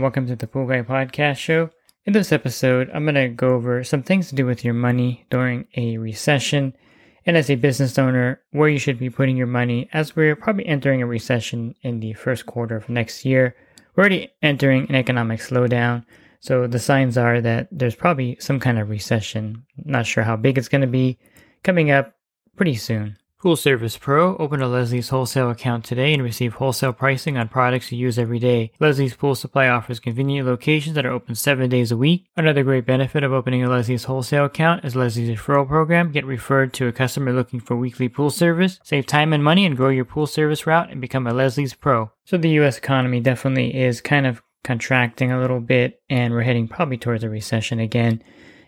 And welcome to the Pool Guy Podcast Show. In this episode, I'm going to go over some things to do with your money during a recession, and as a business owner, where you should be putting your money as we're probably entering a recession in the first quarter of next year. We're already entering an economic slowdown, so the signs are that there's probably some kind of recession. Not sure how big it's going to be, coming up pretty soon. Pool Service Pro, open a Leslie's wholesale account today and receive wholesale pricing on products you use every day. Leslie's Pool Supply offers convenient locations that are open seven days a week. Another great benefit of opening a Leslie's wholesale account is Leslie's referral program. Get referred to a customer looking for weekly pool service, save time and money, and grow your pool service route and become a Leslie's Pro. So the U.S. economy definitely is kind of contracting a little bit, and we're heading probably towards a recession again.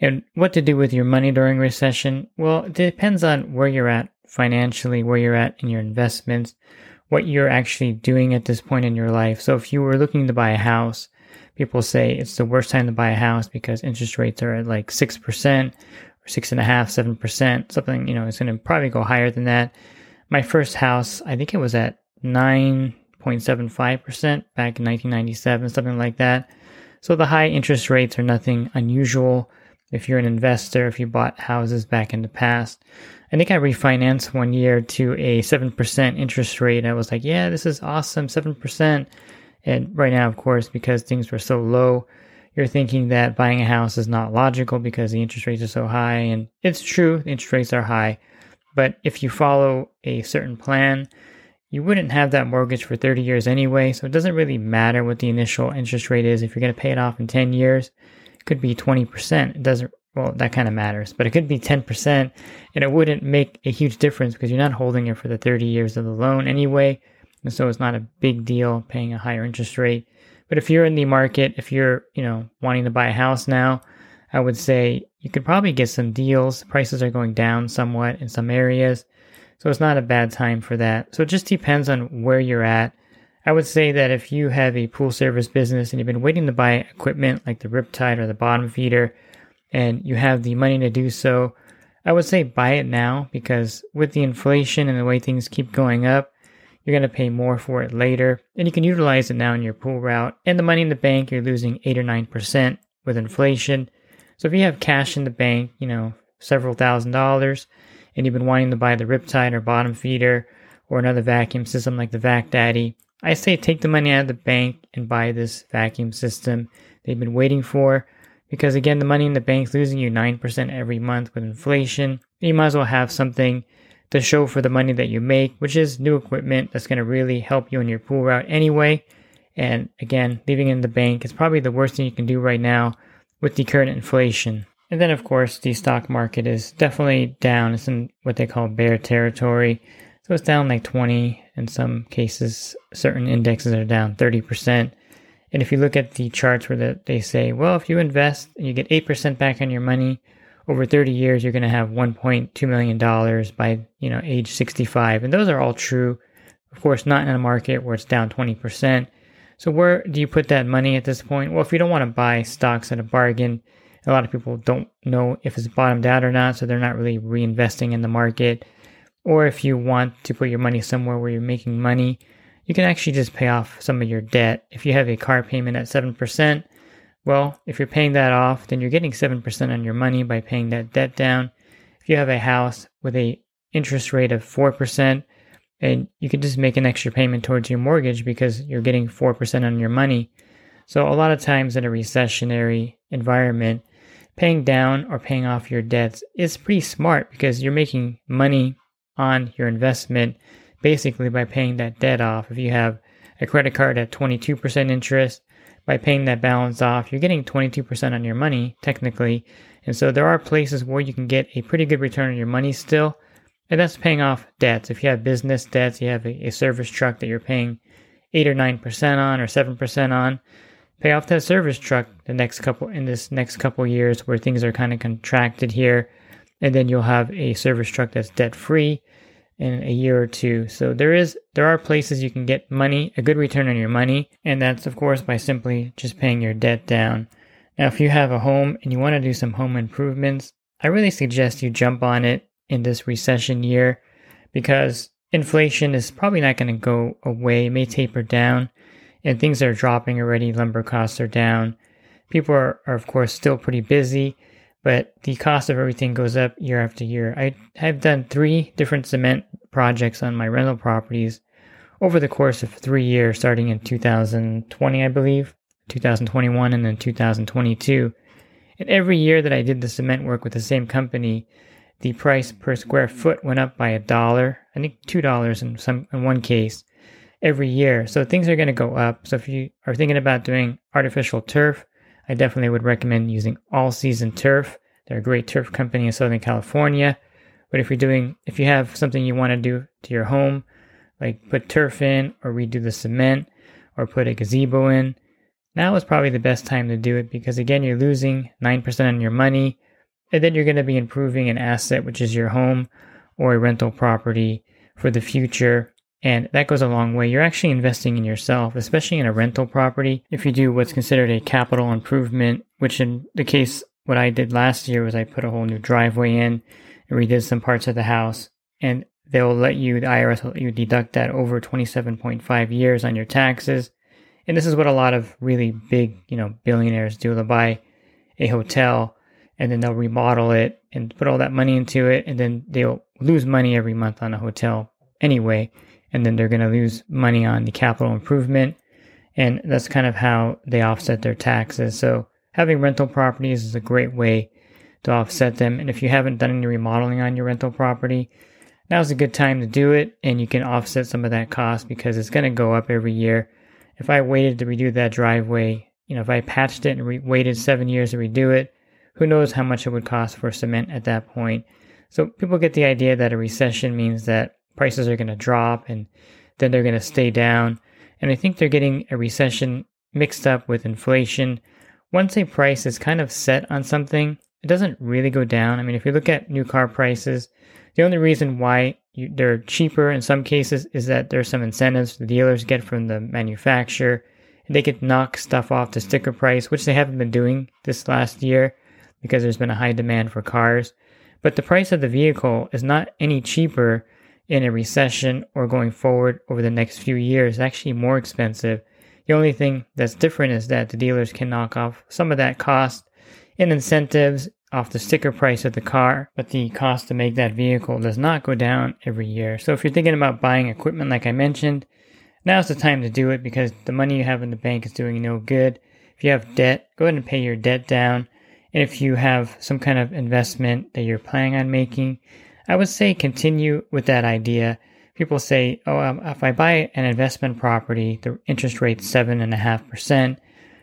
And what to do with your money during recession? Well, it depends on where you're at financially, where you're at in your investments, what you're actually doing at this point in your life. So if you were looking to buy a house, people say it's the worst time to buy a house because interest rates are at like 6% or six and a half, seven percent, something, you know, it's going to probably go higher than that. My first house, I think it was at 9.75% back in 1997, something like that. So the high interest rates are nothing unusual if you're an investor, if you bought houses back in the past. I think I refinanced one year to a 7% interest rate. I was like, yeah, this is awesome, 7%. And right now, of course, because things were so low, you're thinking that buying a house is not logical because the interest rates are so high. And it's true, the interest rates are high. But if you follow a certain plan, you wouldn't have that mortgage for 30 years anyway. So it doesn't really matter what the initial interest rate is. If you're going to pay it off in 10 years, could be 20%. It doesn't well, that kind of matters, but it could be 10% and it wouldn't make a huge difference because you're not holding it for the 30 years of the loan anyway. And so it's not a big deal paying a higher interest rate. But if you're in the market, if you're, you know, wanting to buy a house now, I would say you could probably get some deals. Prices are going down somewhat in some areas. So it's not a bad time for that. So it just depends on where you're at. I would say that if you have a pool service business and you've been waiting to buy equipment like the Riptide or the bottom feeder, and you have the money to do so, I would say buy it now because with the inflation and the way things keep going up, you're going to pay more for it later. And you can utilize it now in your pool route. And the money in the bank, you're losing 8 or 9% with inflation. So if you have cash in the bank, you know, several thousand dollars, and you've been wanting to buy the Riptide or bottom feeder or another vacuum system like the Vac Daddy, I say take the money out of the bank and buy this vacuum system they've been waiting for. Because again, the money in the bank's losing you 9% every month with inflation. You might as well have something to show for the money that you make, which is new equipment that's going to really help you in your pool route anyway. And again, leaving it in the bank is probably the worst thing you can do right now with the current inflation. And then, of course, the stock market is definitely down. It's in what they call bear territory. So it's down like 20. In some cases, certain indexes are down 30%. And if you look at the charts where the, they say, well, if you invest and you get 8% back on your money over 30 years, you're going to have $1.2 million by, you know, age 65. And those are all true. Of course, not in a market where it's down 20%. So where do you put that money at this point? Well, if you don't want to buy stocks at a bargain, a lot of people don't know if it's bottomed out or not, so they're not really reinvesting in the market. Or if you want to put your money somewhere where you're making money, you can actually just pay off some of your debt. If you have a car payment at 7%, well, if you're paying that off, then you're getting 7% on your money by paying that debt down. If you have a house with a interest rate of 4%, and you can just make an extra payment towards your mortgage because you're getting 4% on your money. So a lot of times in a recessionary environment, paying down or paying off your debts is pretty smart because you're making money on your investment basically by paying that debt off. If you have a credit card at 22% interest, by paying that balance off, you're getting 22% on your money, technically. And so there are places where you can get a pretty good return on your money still. And that's paying off debts. If you have business debts, you have a, a service truck that you're paying 8 or 9% on or 7% on, pay off that service truck the next couple in this next couple years where things are kind of contracted here and then you'll have a service truck that's debt free in a year or two. So there is there are places you can get money, a good return on your money, and that's of course by simply just paying your debt down. Now if you have a home and you want to do some home improvements, I really suggest you jump on it in this recession year because inflation is probably not going to go away, it may taper down, and things are dropping already. Lumber costs are down. People are, are of course still pretty busy but the cost of everything goes up year after year. I have done three different cement projects on my rental properties over the course of three years, starting in 2020, I believe, 2021, and then 2022. And every year that I did the cement work with the same company, the price per square foot went up by a dollar, I think two dollars in some in one case, every year. So things are going to go up. So if you are thinking about doing artificial turf, I definitely would recommend using All Season Turf. They're a great turf company in Southern California. But if you're doing, if you have something you want to do to your home, like put turf in or redo the cement or put a gazebo in, now is probably the best time to do it because again, you're losing 9% on your money and then you're going to be improving an asset, which is your home or a rental property for the future and that goes a long way. You're actually investing in yourself, especially in a rental property. If you do what's considered a capital improvement, which in the case, what I did last year was I put a whole new driveway in and redid some parts of the house. And they'll let you, the IRS will let you deduct that over 27.5 years on your taxes. And this is what a lot of really big, you know, billionaires do. They'll buy a hotel and then they'll remodel it and put all that money into it. And then they'll lose money every month on a hotel anyway and then they're going to lose money on the capital improvement. And that's kind of how they offset their taxes. So having rental properties is a great way to offset them. And if you haven't done any remodeling on your rental property, now's a good time to do it. And you can offset some of that cost because it's going to go up every year. If I waited to redo that driveway, you know, if I patched it and re- waited seven years to redo it, who knows how much it would cost for cement at that point. So people get the idea that a recession means that prices are going to drop and then they're going to stay down. And I think they're getting a recession mixed up with inflation. Once a price is kind of set on something, it doesn't really go down. I mean, if you look at new car prices, the only reason why you, they're cheaper in some cases is that there's some incentives the dealers get from the manufacturer. They could knock stuff off the sticker price, which they haven't been doing this last year because there's been a high demand for cars. But the price of the vehicle is not any cheaper in a recession or going forward over the next few years actually more expensive. The only thing that's different is that the dealers can knock off some of that cost in incentives off the sticker price of the car, but the cost to make that vehicle does not go down every year. So if you're thinking about buying equipment like I mentioned, now's the time to do it because the money you have in the bank is doing no good. If you have debt, go ahead and pay your debt down. And if you have some kind of investment that you're planning on making, I would say continue with that idea. People say, oh, um, if I buy an investment property, the interest rate's 7.5%,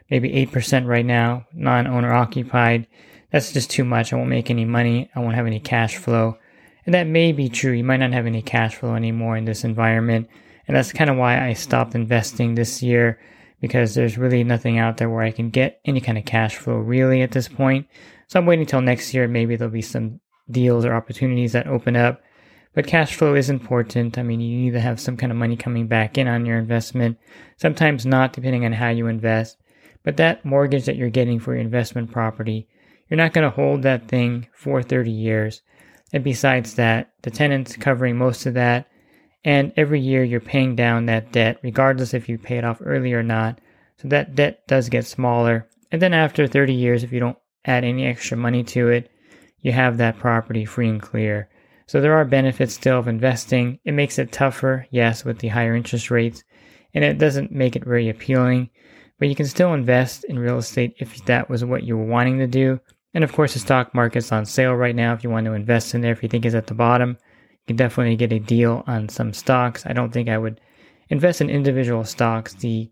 maybe 8% right now, non owner occupied. That's just too much. I won't make any money. I won't have any cash flow. And that may be true. You might not have any cash flow anymore in this environment. And that's kind of why I stopped investing this year because there's really nothing out there where I can get any kind of cash flow really at this point. So I'm waiting until next year. Maybe there'll be some deals or opportunities that open up. But cash flow is important. I mean, you need to have some kind of money coming back in on your investment. Sometimes not, depending on how you invest. But that mortgage that you're getting for your investment property, you're not going to hold that thing for 30 years. And besides that, the tenant's covering most of that. And every year you're paying down that debt, regardless if you pay it off early or not. So that debt does get smaller. And then after 30 years, if you don't add any extra money to it, you have that property free and clear. So there are benefits still of investing. It makes it tougher, yes, with the higher interest rates, and it doesn't make it very appealing, but you can still invest in real estate if that was what you were wanting to do. And of course, the stock market's on sale right now. If you want to invest in there, if you think it's at the bottom, you can definitely get a deal on some stocks. I don't think I would invest in individual stocks. The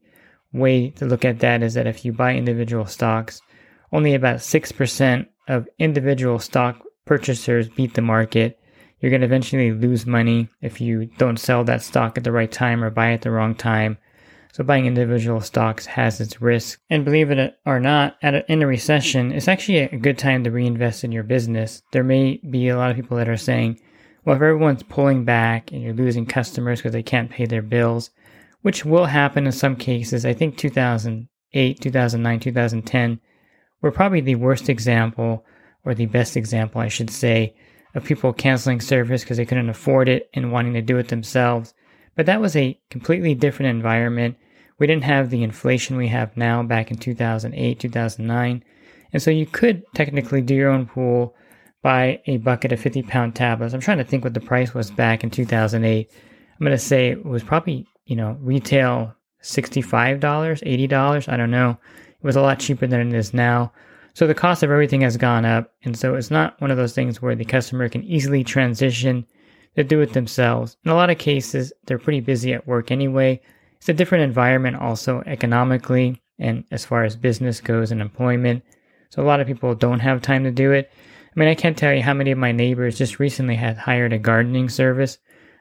way to look at that is that if you buy individual stocks, only about 6% of individual stock purchasers beat the market. You're going to eventually lose money if you don't sell that stock at the right time or buy at the wrong time. So buying individual stocks has its risk. And believe it or not, a, in a recession, it's actually a good time to reinvest in your business. There may be a lot of people that are saying, well, if everyone's pulling back and you're losing customers because they can't pay their bills, which will happen in some cases, I think 2008, 2009, 2010 were probably the worst example, or the best example, I should say, of people canceling service because they couldn't afford it and wanting to do it themselves. But that was a completely different environment. We didn't have the inflation we have now back in 2008, 2009. And so you could technically do your own pool, buy a bucket of 50 pound tablets. I'm trying to think what the price was back in 2008. I'm going to say it was probably, you know, retail $65, $80. I don't know. It was a lot cheaper than it is now. So the cost of everything has gone up. And so it's not one of those things where the customer can easily transition to do it themselves. In a lot of cases, they're pretty busy at work anyway. It's a different environment also economically and as far as business goes and employment. So a lot of people don't have time to do it. I mean, I can't tell you how many of my neighbors just recently had hired a gardening service.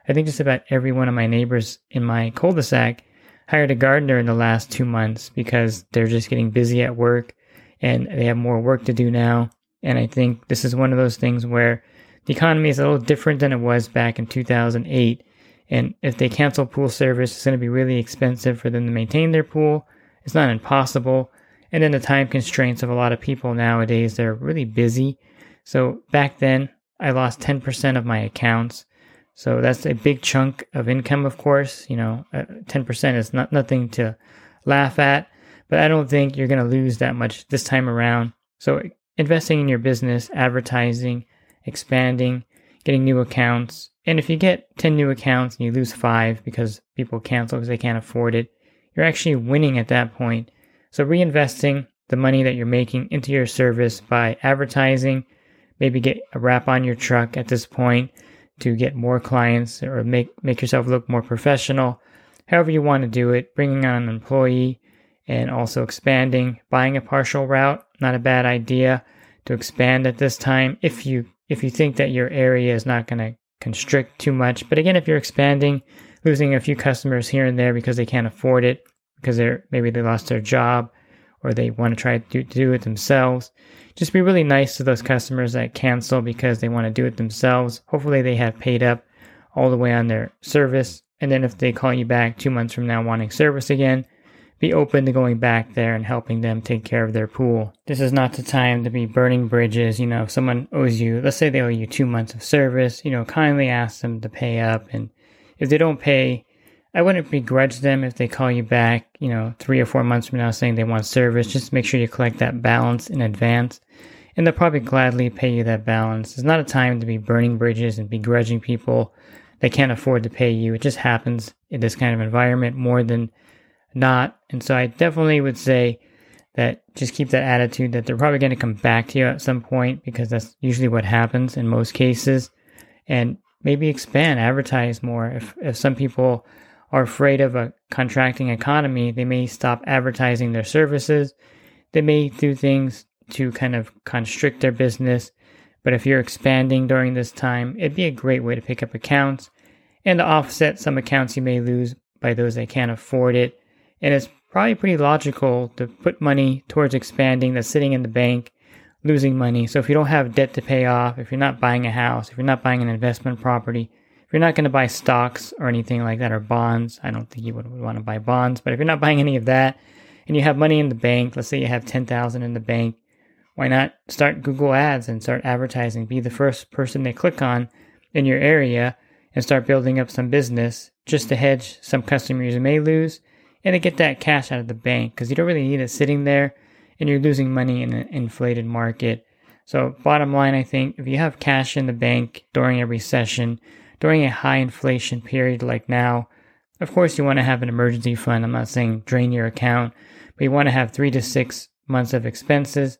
I think just about every one of my neighbors in my cul-de-sac hired a gardener in the last two months because they're just getting busy at work and they have more work to do now. And I think this is one of those things where the economy is a little different than it was back in 2008. And if they cancel pool service, it's going to be really expensive for them to maintain their pool. It's not impossible. And then the time constraints of a lot of people nowadays, they're really busy. So back then, I lost 10% of my accounts. So that's a big chunk of income, of course. You know, uh, 10% is not nothing to laugh at, but I don't think you're going to lose that much this time around. So investing in your business, advertising, expanding, getting new accounts. And if you get 10 new accounts and you lose five because people cancel because they can't afford it, you're actually winning at that point. So reinvesting the money that you're making into your service by advertising, maybe get a wrap on your truck at this point to get more clients or make, make yourself look more professional. However you want to do it, bringing on an employee and also expanding, buying a partial route, not a bad idea to expand at this time if you if you think that your area is not going to constrict too much. But again, if you're expanding, losing a few customers here and there because they can't afford it, because they're maybe they lost their job or they want to try to do, it themselves, just be really nice to those customers that cancel because they want to do it themselves. Hopefully, they have paid up all the way on their service. And then if they call you back two months from now wanting service again, be open to going back there and helping them take care of their pool. This is not the time to be burning bridges. You know, if someone owes you, let's say they owe you two months of service, you know, kindly ask them to pay up. And if they don't pay, I wouldn't begrudge them if they call you back, you know, three or four months from now saying they want service. Just make sure you collect that balance in advance. And they'll probably gladly pay you that balance. It's not a time to be burning bridges and begrudging people that can't afford to pay you. It just happens in this kind of environment more than not. And so I definitely would say that just keep that attitude that they're probably going to come back to you at some point because that's usually what happens in most cases. And maybe expand, advertise more. If, if some people are afraid of a contracting economy, they may stop advertising their services. They may do things to kind of constrict their business. But if you're expanding during this time, it'd be a great way to pick up accounts and to offset some accounts you may lose by those that can't afford it and it's probably pretty logical to put money towards expanding that's sitting in the bank, losing money. So if you don't have debt to pay off, if you're not buying a house, if you're not buying an investment property, if you're not going to buy stocks or anything like that or bonds, I don't think you would, would want to buy bonds, but if you're not buying any of that and you have money in the bank, let's say you have 10,000 in the bank, why not start Google Ads and start advertising? Be the first person they click on in your area and start building up some business just to hedge some customers you may lose and to get that cash out of the bank because you don't really need it sitting there and you're losing money in an inflated market. So, bottom line, I think if you have cash in the bank during a recession, during a high inflation period like now, of course, you want to have an emergency fund. I'm not saying drain your account, but you want to have three to six months of expenses.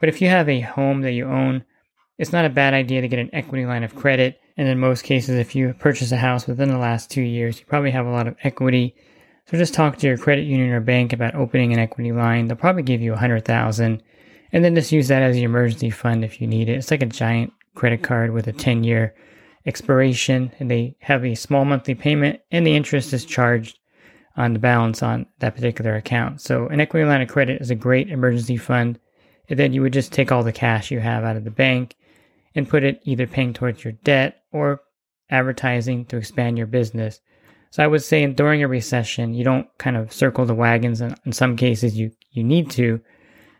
But if you have a home that you own, it's not a bad idea to get an equity line of credit. And in most cases, if you purchase a house within the last two years, you probably have a lot of equity so just talk to your credit union or bank about opening an equity line. They'll probably give you a hundred thousand, and then just use that as your emergency fund if you need it. It's like a giant credit card with a ten year expiration and they have a small monthly payment and the interest is charged on the balance on that particular account. So an equity line of credit is a great emergency fund. And then you would just take all the cash you have out of the bank and put it either paying towards your debt or advertising to expand your business. So I would say during a recession, you don't kind of circle the wagons. And in some cases, you, you need to.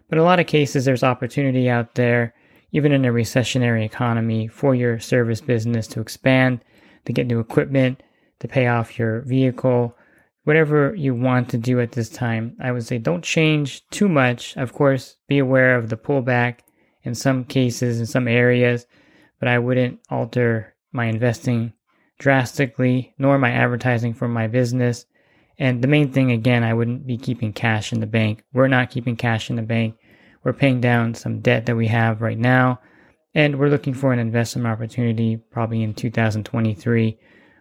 But a lot of cases, there's opportunity out there, even in a recessionary economy, for your service business to expand, to get new equipment, to pay off your vehicle, whatever you want to do at this time. I would say don't change too much. Of course, be aware of the pullback in some cases, in some areas, but I wouldn't alter my investing drastically, nor my advertising for my business. And the main thing, again, I wouldn't be keeping cash in the bank. We're not keeping cash in the bank. We're paying down some debt that we have right now. And we're looking for an investment opportunity probably in 2023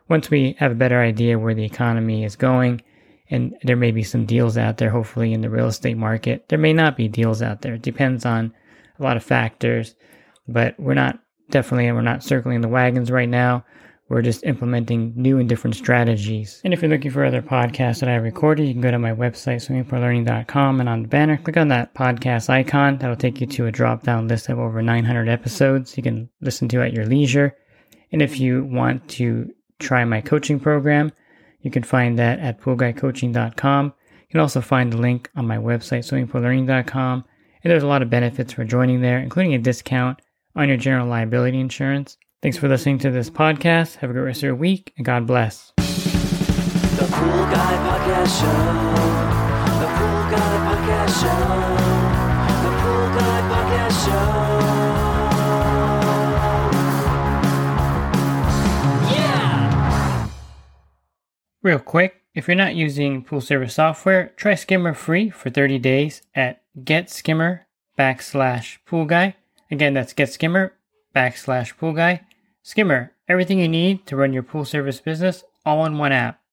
once we have a better idea where the economy is going. And there may be some deals out there, hopefully, in the real estate market. There may not be deals out there. It depends on a lot of factors. But we're not definitely, we're not circling the wagons right now. We're just implementing new and different strategies. And if you're looking for other podcasts that I recorded, you can go to my website, swimmingpoollearning.com, and on the banner, click on that podcast icon. That'll take you to a drop down list of over 900 episodes you can listen to at your leisure. And if you want to try my coaching program, you can find that at poolguycoaching.com. You can also find the link on my website, swimmingpoollearning.com. And there's a lot of benefits for joining there, including a discount on your general liability insurance. Thanks for listening to this podcast. Have a great rest of your week, and God bless. The Pool Guy Podcast Show. The Pool Guy Podcast Show. The Pool Guy Podcast Show. Yeah! Real quick, if you're not using pool service software, try Skimmer free for 30 days at getskimmer backslash pool guy. Again, that's getskimmer backslash pool guy. Skimmer, everything you need to run your pool service business all in one app.